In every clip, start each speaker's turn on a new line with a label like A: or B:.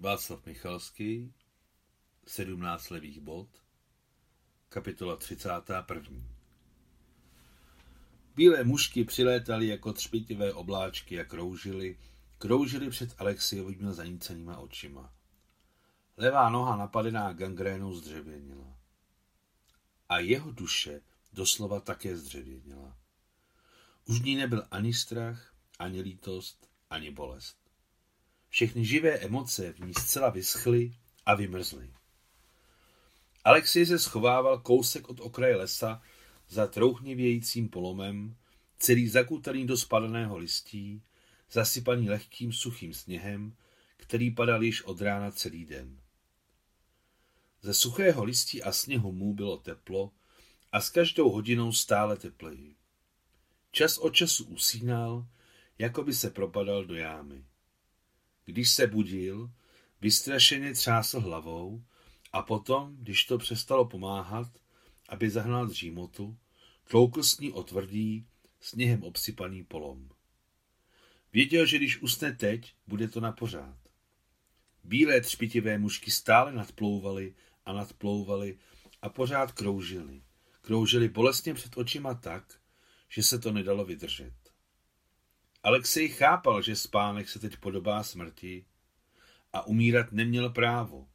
A: Václav Michalský, 17 levých bod, kapitola 31. Bílé mušky přilétaly jako třpitivé obláčky a kroužily, kroužily před Alexejovými zanícenýma očima. Levá noha napadená gangrénou zdřevěnila. A jeho duše doslova také zdřevěnila. Už ní nebyl ani strach, ani lítost, ani bolest. Všechny živé emoce v ní zcela vyschly a vymrzly. Alexej se schovával kousek od okraje lesa za trouchnivějícím polomem, celý zakutaný do spadaného listí, zasypaný lehkým suchým sněhem, který padal již od rána celý den. Ze suchého listí a sněhu mu bylo teplo a s každou hodinou stále tepleji. Čas od času usínal, jako by se propadal do jámy. Když se budil, vystrašeně třásl hlavou a potom, když to přestalo pomáhat, aby zahnal dřímotu, tloukl s ní o tvrdý, sněhem obsypaný polom. Věděl, že když usne teď, bude to na pořád. Bílé třpitivé mušky stále nadplouvaly a nadplouvaly a pořád kroužily. Kroužily bolestně před očima tak, že se to nedalo vydržet. Alexej chápal, že spánek se teď podobá smrti a umírat neměl právo.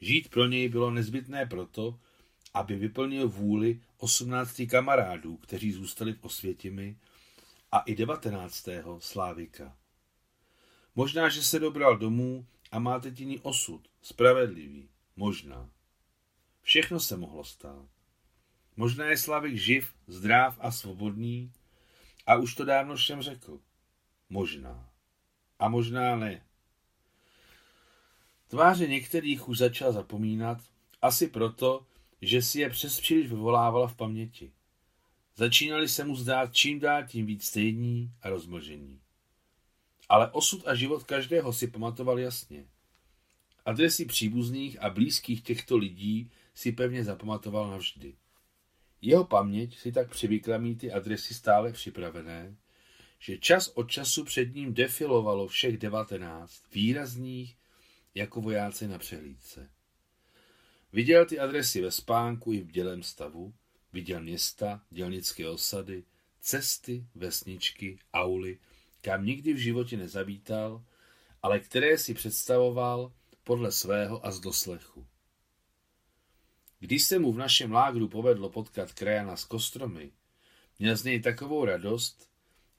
A: Žít pro něj bylo nezbytné proto, aby vyplnil vůli osmnácti kamarádů, kteří zůstali v Osvětimi, a i devatenáctého Slávika. Možná, že se dobral domů a má teď jiný osud, spravedlivý, možná. Všechno se mohlo stát. Možná je Slavik živ, zdrav a svobodný a už to dávno všem řekl. Možná. A možná ne. Tváře některých už začal zapomínat, asi proto, že si je přes příliš vyvolávala v paměti. Začínali se mu zdát čím dál tím víc stejní a rozmlžení. Ale osud a život každého si pamatoval jasně. Adresy příbuzných a blízkých těchto lidí si pevně zapamatoval navždy. Jeho paměť si tak přivykla mít ty adresy stále připravené, že čas od času před ním defilovalo všech devatenáct, výrazných jako vojáci na přehlídce. Viděl ty adresy ve spánku i v dělém stavu, viděl města, dělnické osady, cesty, vesničky, auly, kam nikdy v životě nezavítal, ale které si představoval podle svého a z doslechu. Když se mu v našem lágru povedlo potkat krajana z Kostromy, měl z něj takovou radost,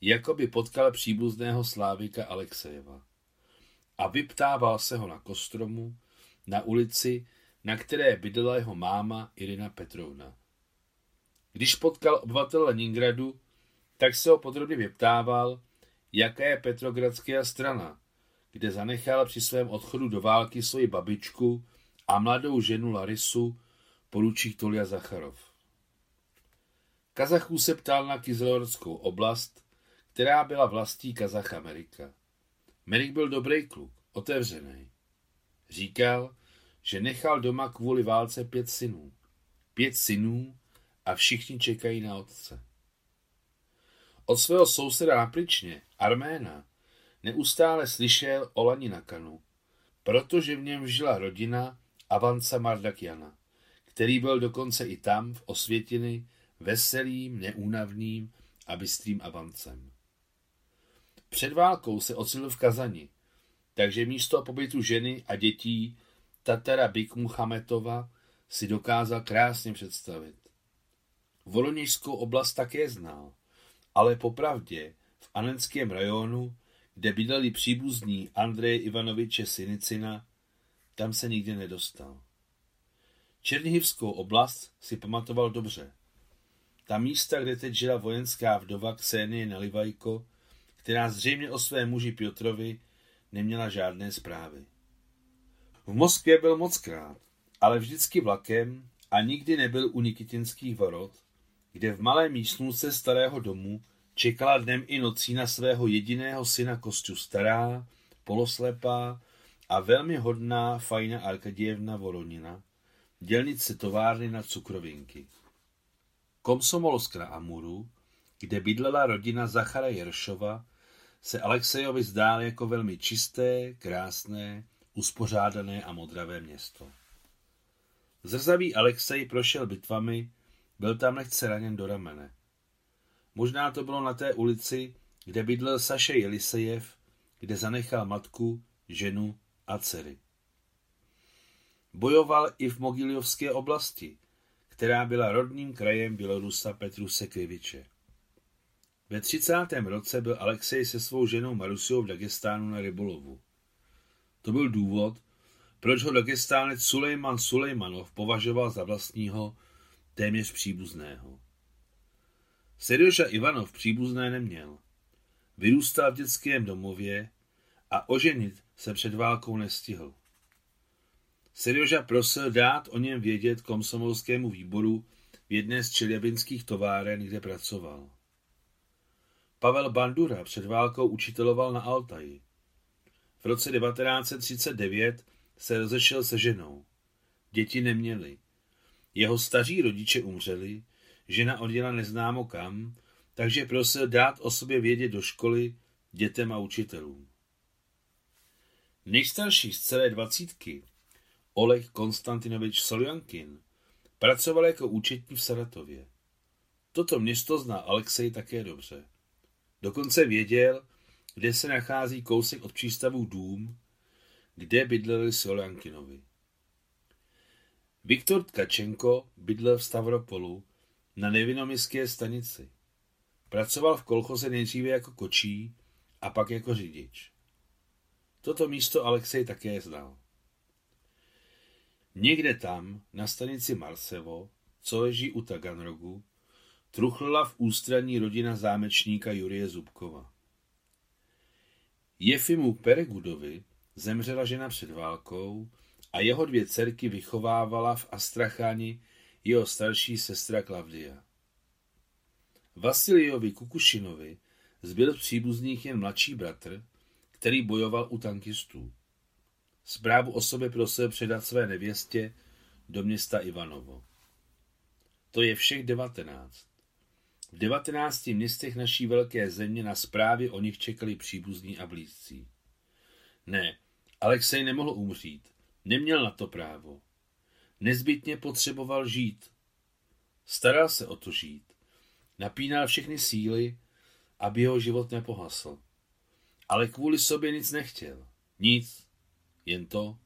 A: jako by potkal příbuzného Slávika Alexejeva. A vyptával se ho na Kostromu, na ulici, na které bydlela jeho máma Irina Petrovna. Když potkal obyvatele Leningradu, tak se ho podrobně vyptával, jaká je Petrogradská strana, kde zanechal při svém odchodu do války svoji babičku a mladou ženu Larisu, poručík Tolia Zacharov. Kazachů se ptal na Kizelorskou oblast, která byla vlastí Kazach Amerika. Merik byl dobrý kluk, otevřený. Říkal, že nechal doma kvůli válce pět synů. Pět synů a všichni čekají na otce. Od svého souseda na Pličně, Arména, neustále slyšel o Laninakanu, protože v něm žila rodina Avanca Mardakjana který byl dokonce i tam, v Osvětiny, veselým, neúnavným a bystrým avancem. Před válkou se ocitl v Kazani, takže místo pobytu ženy a dětí Tatara Bik Muhametova si dokázal krásně představit. Voloněžskou oblast také znal, ale popravdě v Anenském rajonu, kde bydleli příbuzní Andreje Ivanoviče Sinicina, tam se nikdy nedostal. Černihivskou oblast si pamatoval dobře. Ta místa, kde teď žila vojenská vdova Ksenie Nalivajko, která zřejmě o své muži Piotrovi neměla žádné zprávy. V Moskvě byl mockrát, ale vždycky vlakem a nikdy nebyl u Nikitinských vorot, kde v malé místnůce starého domu čekala dnem i nocí na svého jediného syna Kostu stará, poloslepá a velmi hodná Fajna Arkadievna Voronina, dělnice továrny na cukrovinky. Komsomolsk na Amuru, kde bydlela rodina Zachara Jeršova, se Alexejovi zdál jako velmi čisté, krásné, uspořádané a modravé město. Zrzavý Alexej prošel bitvami, byl tam lehce raněn do ramene. Možná to bylo na té ulici, kde bydlel Saše Jelisejev, kde zanechal matku, ženu a dcery. Bojoval i v Mogiljovské oblasti, která byla rodným krajem Bělorusa Petru Sekviče. Ve 30. roce byl Alexej se svou ženou Marusou v Dagestánu na rybolovu. To byl důvod, proč ho Dagestánec Sulejman Sulejmanov považoval za vlastního téměř příbuzného. Serioža Ivanov příbuzné neměl. Vyrůstal v dětském domově a oženit se před válkou nestihl. Serioža prosil dát o něm vědět komsomolskému výboru v jedné z čeljabinských továren, kde pracoval. Pavel Bandura před válkou učiteloval na Altaji. V roce 1939 se rozešel se ženou. Děti neměli. Jeho staří rodiče umřeli, žena odjela neznámo kam, takže prosil dát o sobě vědět do školy dětem a učitelům. Nejstarší z celé dvacítky, Oleg Konstantinovič Soljankin, pracoval jako účetní v Saratově. Toto město zná Alexej také dobře. Dokonce věděl, kde se nachází kousek od přístavu dům, kde bydleli Soljankinovi. Viktor Tkačenko bydlel v Stavropolu na nevinomiské stanici. Pracoval v kolchoze nejdříve jako kočí a pak jako řidič. Toto místo Alexej také znal. Někde tam, na stanici Marsevo, co leží u Taganrogu, truchlila v ústraní rodina zámečníka Jurie Zubkova. Jefimu Peregudovi zemřela žena před válkou a jeho dvě dcerky vychovávala v Astrachani jeho starší sestra Klavdia. Vasiliovi Kukušinovi zbyl příbuzných jen mladší bratr, který bojoval u tankistů. Zprávu o sobě prosil předat své nevěstě do města Ivanovo. To je všech devatenáct. V devatenácti městech naší velké země na zprávy o nich čekali příbuzní a blízcí. Ne, Alexej nemohl umřít. Neměl na to právo. Nezbytně potřeboval žít. Staral se o to žít. Napínal všechny síly, aby jeho život nepohasl. Ale kvůli sobě nic nechtěl. Nic. Jen to,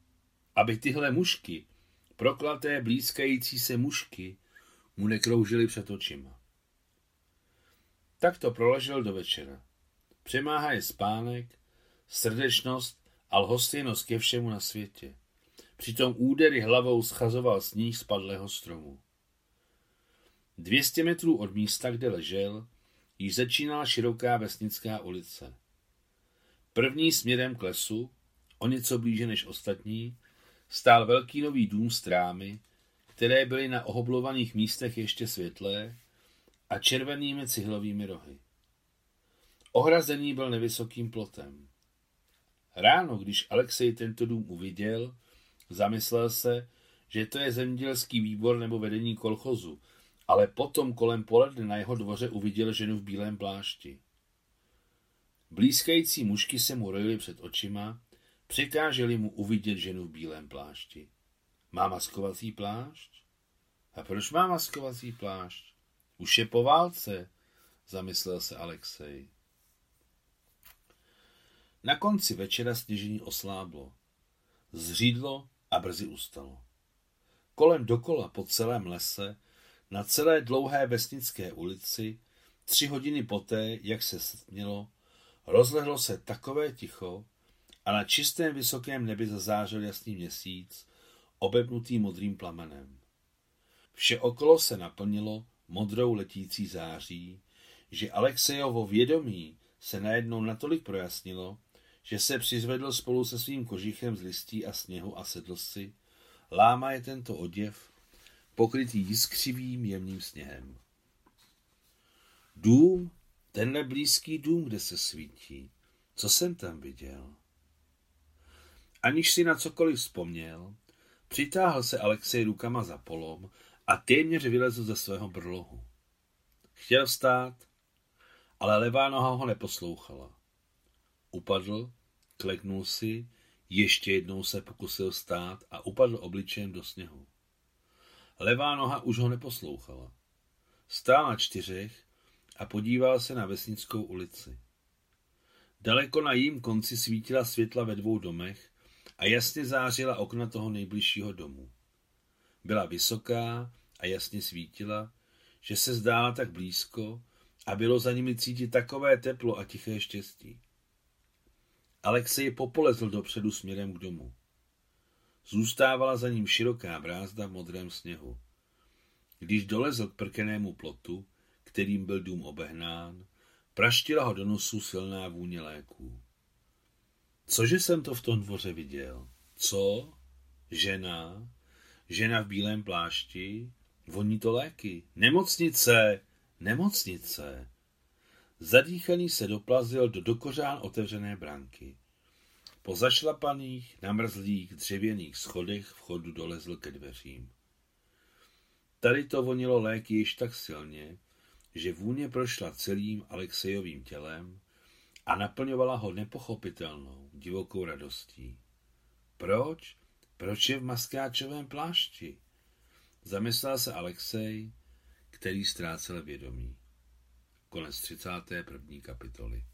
A: aby tyhle mušky, proklaté blízkající se mušky, mu nekroužily před očima. Tak to proležel do večera. Přemáhaje spánek, srdečnost a lhostejnost ke všemu na světě. Přitom údery hlavou schazoval sníh z padlého stromu. Dvěstě metrů od místa, kde ležel, již začínala široká vesnická ulice. První směrem k lesu, o něco blíže než ostatní, stál velký nový dům s trámy, které byly na ohoblovaných místech ještě světlé a červenými cihlovými rohy. Ohrazený byl nevysokým plotem. Ráno, když Alexej tento dům uviděl, zamyslel se, že to je zemědělský výbor nebo vedení kolchozu, ale potom kolem poledne na jeho dvoře uviděl ženu v bílém plášti. Blízkající mužky se mu rojily před očima, překáželi mu uvidět ženu v bílém plášti. Má maskovací plášť? A proč má maskovací plášť? Už je po válce, zamyslel se Alexej. Na konci večera sněžení osláblo. Zřídlo a brzy ustalo. Kolem dokola po celém lese, na celé dlouhé vesnické ulici, tři hodiny poté, jak se stmělo, rozlehlo se takové ticho a na čistém vysokém nebi zazářil jasný měsíc, obebnutý modrým plamenem. Vše okolo se naplnilo modrou letící září, že Alexejovo vědomí se najednou natolik projasnilo, že se přizvedl spolu se svým kožichem z listí a sněhu a sedl si, láma je tento oděv, pokrytý jiskřivým jemným sněhem. Dům, tenhle blízký dům, kde se svítí, co jsem tam viděl? Aniž si na cokoliv vzpomněl, přitáhl se Alexej rukama za polom a téměř vylezl ze svého brlohu. Chtěl vstát, ale levá noha ho neposlouchala. Upadl kleknul si, Ještě jednou se pokusil stát a upadl obličejem do sněhu. Levá noha už ho neposlouchala. Stál na čtyřech a podíval se na vesnickou ulici. Daleko na jím konci svítila světla ve dvou domech a jasně zářila okna toho nejbližšího domu. Byla vysoká a jasně svítila, že se zdála tak blízko a bylo za nimi cítit takové teplo a tiché štěstí. Alexej popolezl dopředu směrem k domu. Zůstávala za ním široká brázda v modrém sněhu. Když dolezl k prkenému plotu, kterým byl dům obehnán, praštila ho do nosu silná vůně léků. Cože jsem to v tom dvoře viděl? Co? Žena? Žena v bílém plášti? Voní to léky. Nemocnice! Nemocnice! Zadýchaný se doplazil do dokořán otevřené branky. Po zašlapaných, namrzlých, dřevěných schodech vchodu dolezl ke dveřím. Tady to vonilo léky již tak silně, že vůně prošla celým Alexejovým tělem a naplňovala ho nepochopitelnou, divokou radostí. Proč? Proč je v maskáčovém plášti? Zamyslel se Alexej, který ztrácel vědomí. Konec 31. kapitoly.